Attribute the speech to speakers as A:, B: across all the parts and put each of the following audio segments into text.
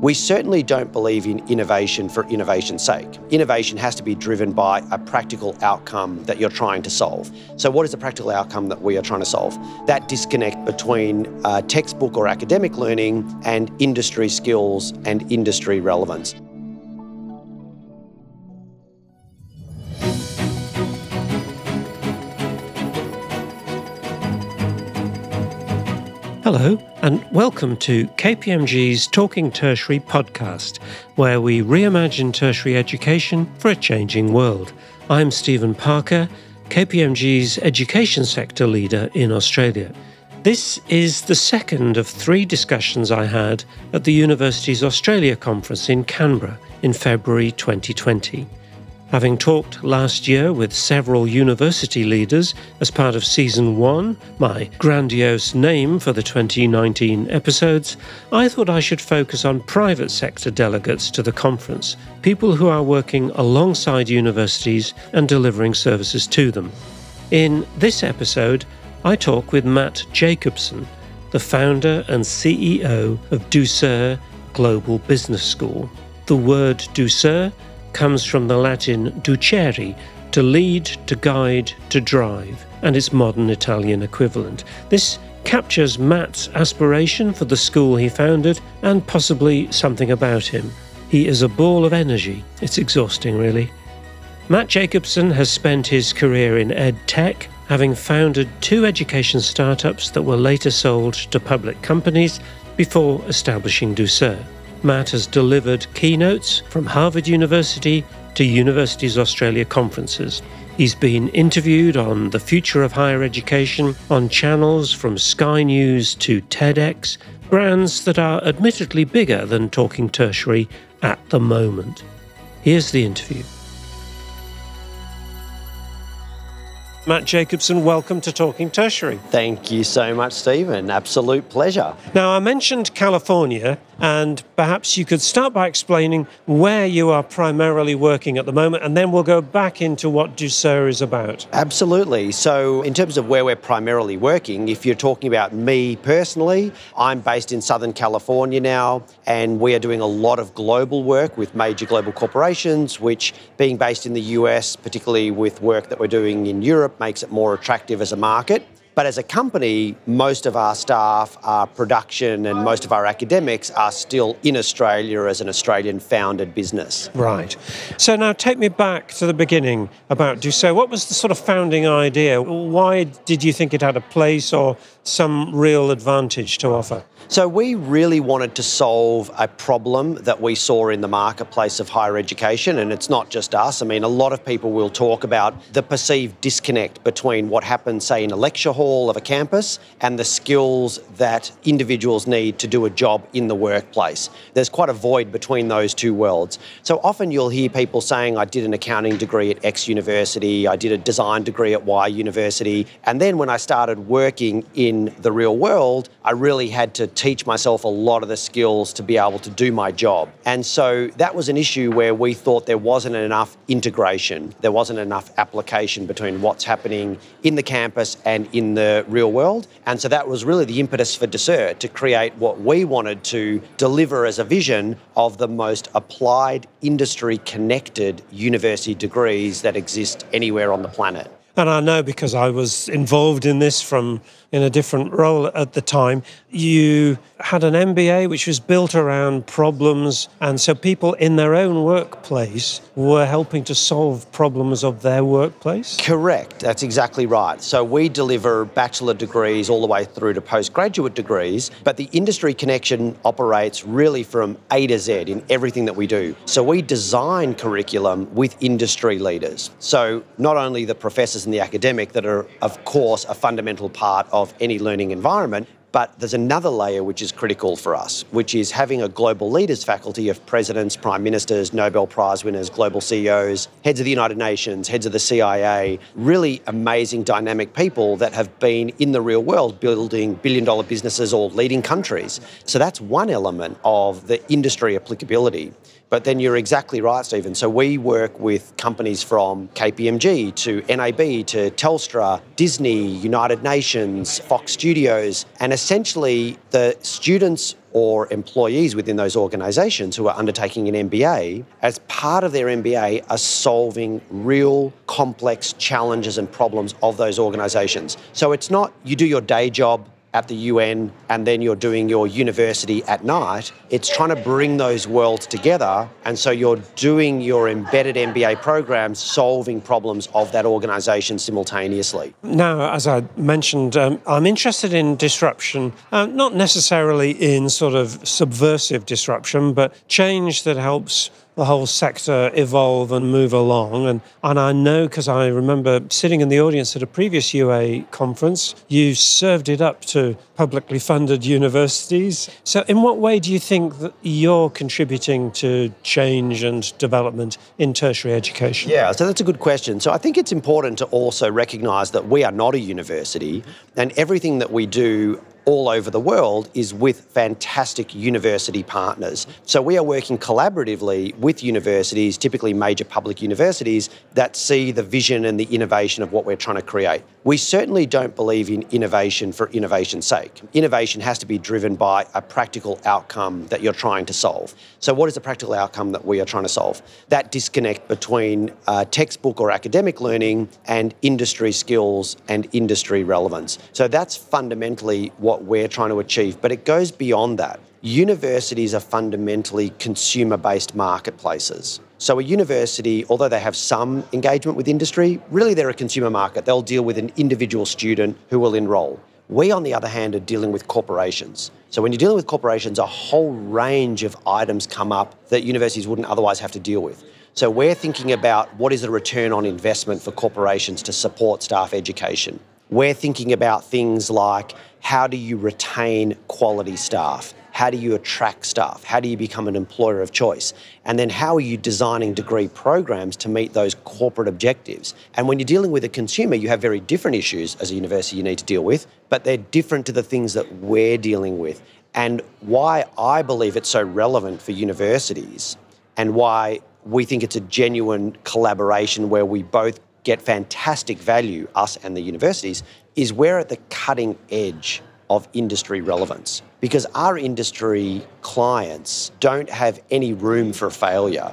A: We certainly don't believe in innovation for innovation's sake. Innovation has to be driven by a practical outcome that you're trying to solve. So, what is the practical outcome that we are trying to solve? That disconnect between uh, textbook or academic learning and industry skills and industry relevance.
B: Hello, and welcome to KPMG's Talking Tertiary podcast, where we reimagine tertiary education for a changing world. I'm Stephen Parker, KPMG's education sector leader in Australia. This is the second of three discussions I had at the Universities Australia conference in Canberra in February 2020. Having talked last year with several university leaders as part of Season 1, my grandiose name for the 2019 episodes, I thought I should focus on private sector delegates to the conference, people who are working alongside universities and delivering services to them. In this episode, I talk with Matt Jacobson, the founder and CEO of Ducere Global Business School. The word ducere comes from the Latin ducere, to lead, to guide, to drive, and its modern Italian equivalent. This captures Matt's aspiration for the school he founded and possibly something about him. He is a ball of energy. It's exhausting, really. Matt Jacobson has spent his career in ed tech, having founded two education startups that were later sold to public companies before establishing Ducere. Matt has delivered keynotes from Harvard University to Universities Australia conferences. He's been interviewed on the future of higher education on channels from Sky News to TEDx, brands that are admittedly bigger than Talking Tertiary at the moment. Here's the interview. Matt Jacobson, welcome to Talking Tertiary.
A: Thank you so much, Stephen. Absolute pleasure.
B: Now, I mentioned California, and perhaps you could start by explaining where you are primarily working at the moment, and then we'll go back into what Ducere is about.
A: Absolutely. So, in terms of where we're primarily working, if you're talking about me personally, I'm based in Southern California now, and we are doing a lot of global work with major global corporations, which, being based in the US, particularly with work that we're doing in Europe, makes it more attractive as a market. But as a company, most of our staff, our production, and most of our academics are still in Australia as an Australian founded business.
B: Right. So now take me back to the beginning about Ducere. What was the sort of founding idea? Why did you think it had a place or some real advantage to offer?
A: So, we really wanted to solve a problem that we saw in the marketplace of higher education, and it's not just us. I mean, a lot of people will talk about the perceived disconnect between what happens, say, in a lecture hall of a campus and the skills that individuals need to do a job in the workplace. There's quite a void between those two worlds. So, often you'll hear people saying, I did an accounting degree at X university, I did a design degree at Y university, and then when I started working in the real world, I really had to teach myself a lot of the skills to be able to do my job. And so that was an issue where we thought there wasn't enough integration, there wasn't enough application between what's happening in the campus and in the real world. And so that was really the impetus for Ducere to create what we wanted to deliver as a vision of the most applied, industry connected university degrees that exist anywhere on the planet.
B: And I know because I was involved in this from in a different role at the time. You had an MBA which was built around problems, and so people in their own workplace were helping to solve problems of their workplace?
A: Correct, that's exactly right. So we deliver bachelor degrees all the way through to postgraduate degrees, but the industry connection operates really from A to Z in everything that we do. So we design curriculum with industry leaders. So not only the professors and the academic that are, of course, a fundamental part of any learning environment. But there's another layer which is critical for us, which is having a global leaders faculty of presidents, prime ministers, Nobel Prize winners, global CEOs, heads of the United Nations, heads of the CIA, really amazing, dynamic people that have been in the real world building billion dollar businesses or leading countries. So that's one element of the industry applicability. But then you're exactly right, Stephen. So we work with companies from KPMG to NAB to Telstra, Disney, United Nations, Fox Studios, and essentially the students or employees within those organisations who are undertaking an MBA, as part of their MBA, are solving real complex challenges and problems of those organisations. So it's not you do your day job at the UN and then you're doing your university at night. It's trying to bring those worlds together. And so you're doing your embedded MBA programs, solving problems of that organisation simultaneously.
B: Now, as I mentioned, um, I'm interested in disruption, uh, not necessarily in sort of subversive disruption, but change that helps the whole sector evolve and move along. And, and I know because I remember sitting in the audience at a previous UA conference, you served it up to publicly funded universities. So, in what way do you think that you're contributing to change and development in tertiary education?
A: Yeah, so that's a good question. So, I think it's important to also recognise that we are not a university, and everything that we do all over the world is with fantastic university partners. So we are working collaboratively with universities, typically major public universities, that see the vision and the innovation of what we're trying to create. We certainly don't believe in innovation for innovation's sake. Innovation has to be driven by a practical outcome that you're trying to solve. So, what is the practical outcome that we are trying to solve? That disconnect between uh, textbook or academic learning and industry skills and industry relevance. So, that's fundamentally what we're trying to achieve, but it goes beyond that. Universities are fundamentally consumer based marketplaces. So, a university, although they have some engagement with industry, really they're a consumer market. They'll deal with an individual student who will enrol. We, on the other hand, are dealing with corporations. So, when you're dealing with corporations, a whole range of items come up that universities wouldn't otherwise have to deal with. So, we're thinking about what is the return on investment for corporations to support staff education. We're thinking about things like how do you retain quality staff? How do you attract staff? How do you become an employer of choice? And then how are you designing degree programs to meet those corporate objectives? And when you're dealing with a consumer, you have very different issues as a university you need to deal with, but they're different to the things that we're dealing with. And why I believe it's so relevant for universities and why we think it's a genuine collaboration where we both get fantastic value, us and the universities, is we're at the cutting edge of industry relevance because our industry clients don't have any room for failure.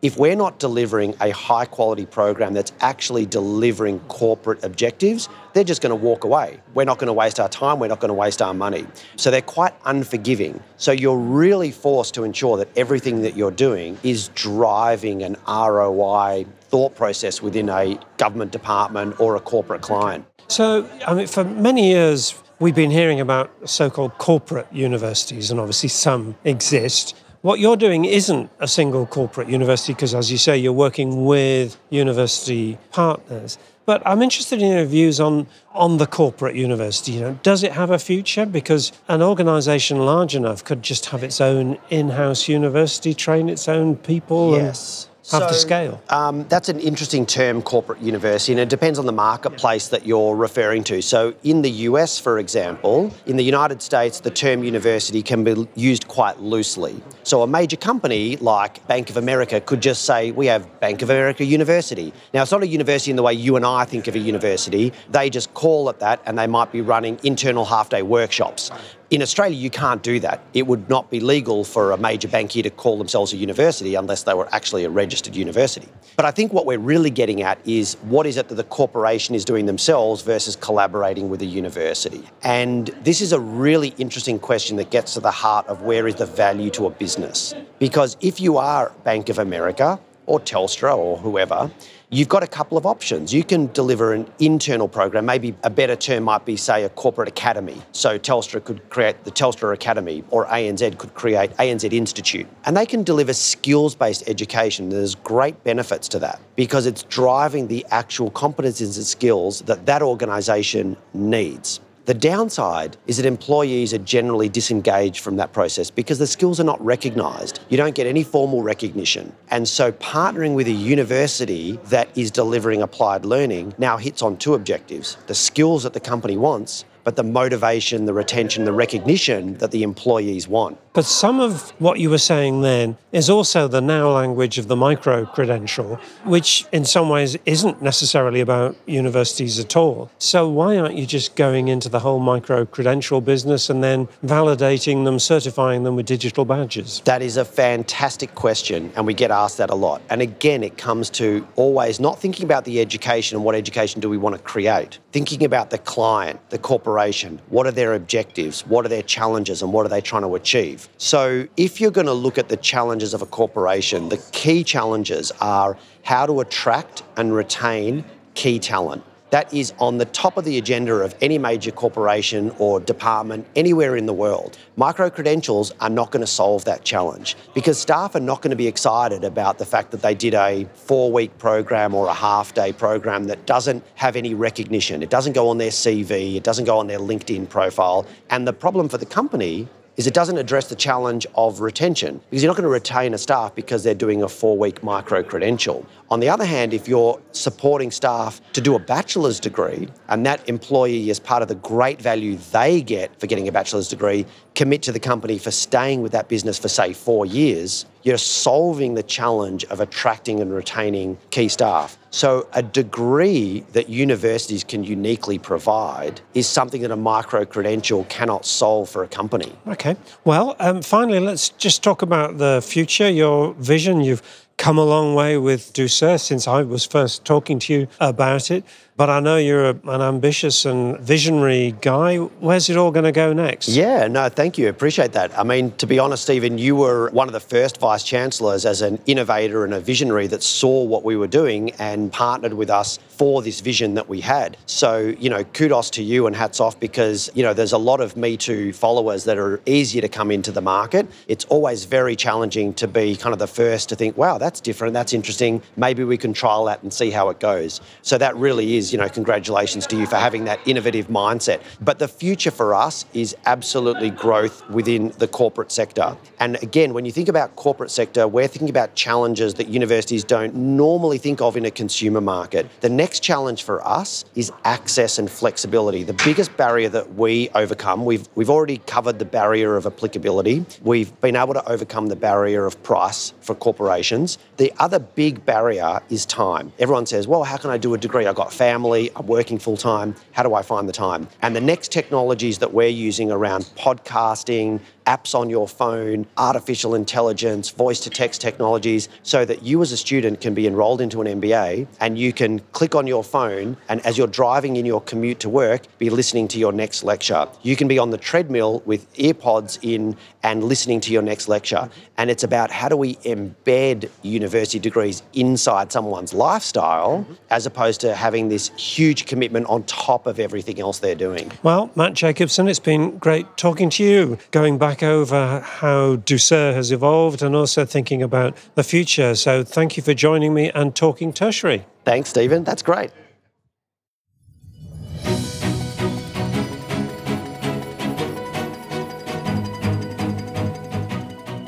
A: If we're not delivering a high quality program that's actually delivering corporate objectives, they're just going to walk away. We're not going to waste our time, we're not going to waste our money. So they're quite unforgiving. So you're really forced to ensure that everything that you're doing is driving an ROI thought process within a government department or a corporate client.
B: So, I mean, for many years, we've been hearing about so called corporate universities, and obviously some exist. What you're doing isn't a single corporate university because, as you say, you're working with university partners. But I'm interested in your views on, on the corporate university. You know, does it have a future? Because an organisation large enough could just have its own in-house university, train its own people.
A: Yes.
B: And, have so, the scale?
A: Um, that's an interesting term, corporate university, and it depends on the marketplace that you're referring to. So, in the US, for example, in the United States, the term university can be used quite loosely. So, a major company like Bank of America could just say, We have Bank of America University. Now, it's not a university in the way you and I think of a university, they just call it that, and they might be running internal half day workshops. In Australia, you can't do that. It would not be legal for a major bank here to call themselves a university unless they were actually a registered university. But I think what we're really getting at is what is it that the corporation is doing themselves versus collaborating with a university? And this is a really interesting question that gets to the heart of where is the value to a business. Because if you are Bank of America or Telstra or whoever, you've got a couple of options. You can deliver an internal program, maybe a better term might be, say, a corporate academy. So Telstra could create the Telstra Academy, or ANZ could create ANZ Institute. And they can deliver skills based education. There's great benefits to that because it's driving the actual competencies and skills that that organisation needs. The downside is that employees are generally disengaged from that process because the skills are not recognised. You don't get any formal recognition. And so partnering with a university that is delivering applied learning now hits on two objectives the skills that the company wants but the motivation, the retention, the recognition that the employees want.
B: But some of what you were saying then is also the now language of the micro credential, which in some ways isn't necessarily about universities at all. So why aren't you just going into the whole micro credential business and then validating them, certifying them with digital badges?
A: That is a fantastic question, and we get asked that a lot. And again, it comes to always not thinking about the education and what education do we want to create, thinking about the client, the corporation, what are their objectives, what are their challenges, and what are they trying to achieve. So, if you're going to look at the challenges of a corporation, the key challenges are how to attract and retain key talent. That is on the top of the agenda of any major corporation or department anywhere in the world. Micro credentials are not going to solve that challenge because staff are not going to be excited about the fact that they did a four week program or a half day program that doesn't have any recognition. It doesn't go on their CV, it doesn't go on their LinkedIn profile. And the problem for the company is it doesn't address the challenge of retention because you're not going to retain a staff because they're doing a four week micro credential. On the other hand, if you're supporting staff to do a bachelor's degree and that employee, as part of the great value they get for getting a bachelor's degree, commit to the company for staying with that business for, say, four years, you're solving the challenge of attracting and retaining key staff. So, a degree that universities can uniquely provide is something that a micro credential cannot solve for a company.
B: Okay. Well, um, finally, let's just talk about the future, your vision. You've come a long way with Ducere since I was first talking to you about it. But I know you're a, an ambitious and visionary guy. Where's it all going to go next?
A: Yeah, no, thank you. Appreciate that. I mean, to be honest, Stephen, you were one of the first vice chancellors as an innovator and a visionary that saw what we were doing and partnered with us for this vision that we had. So, you know, kudos to you and hats off because, you know, there's a lot of Me Too followers that are easier to come into the market. It's always very challenging to be kind of the first to think, wow, that's different, that's interesting. Maybe we can trial that and see how it goes. So that really is you know, congratulations to you for having that innovative mindset. But the future for us is absolutely growth within the corporate sector. And again, when you think about corporate sector, we're thinking about challenges that universities don't normally think of in a consumer market. The next challenge for us is access and flexibility. The biggest barrier that we overcome, we've we've already covered the barrier of applicability. We've been able to overcome the barrier of price for corporations. The other big barrier is time. Everyone says, "Well, how can I do a degree? I've got family, I'm working full time. How do I find the time?" And the next technologies that we're using around podcasting, apps on your phone, artificial intelligence, voice to text technologies, so that you as a student can be enrolled into an MBA and you can click on your phone and as you're driving in your commute to work, be listening to your next lecture. You can be on the treadmill with earpods in and listening to your next lecture. And it's about how do we embed university degrees inside someone's lifestyle as opposed to having this huge commitment on top of everything else they're doing.
B: Well, Matt Jacobson, it's been great talking to you, going back back over how Ducere has evolved and also thinking about the future. So thank you for joining me and talking tertiary.
A: Thanks, Stephen. That's great.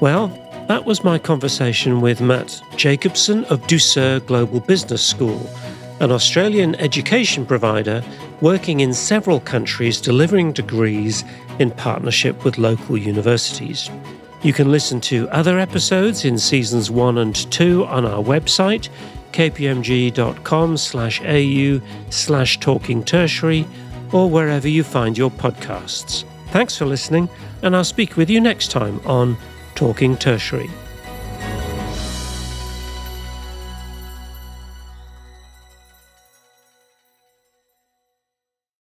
B: Well, that was my conversation with Matt Jacobson of Ducere Global Business School, an Australian education provider working in several countries delivering degrees in partnership with local universities. You can listen to other episodes in seasons 1 and 2 on our website kpmg.com slash au slash talking tertiary or wherever you find your podcasts. Thanks for listening and I'll speak with you next time on Talking Tertiary.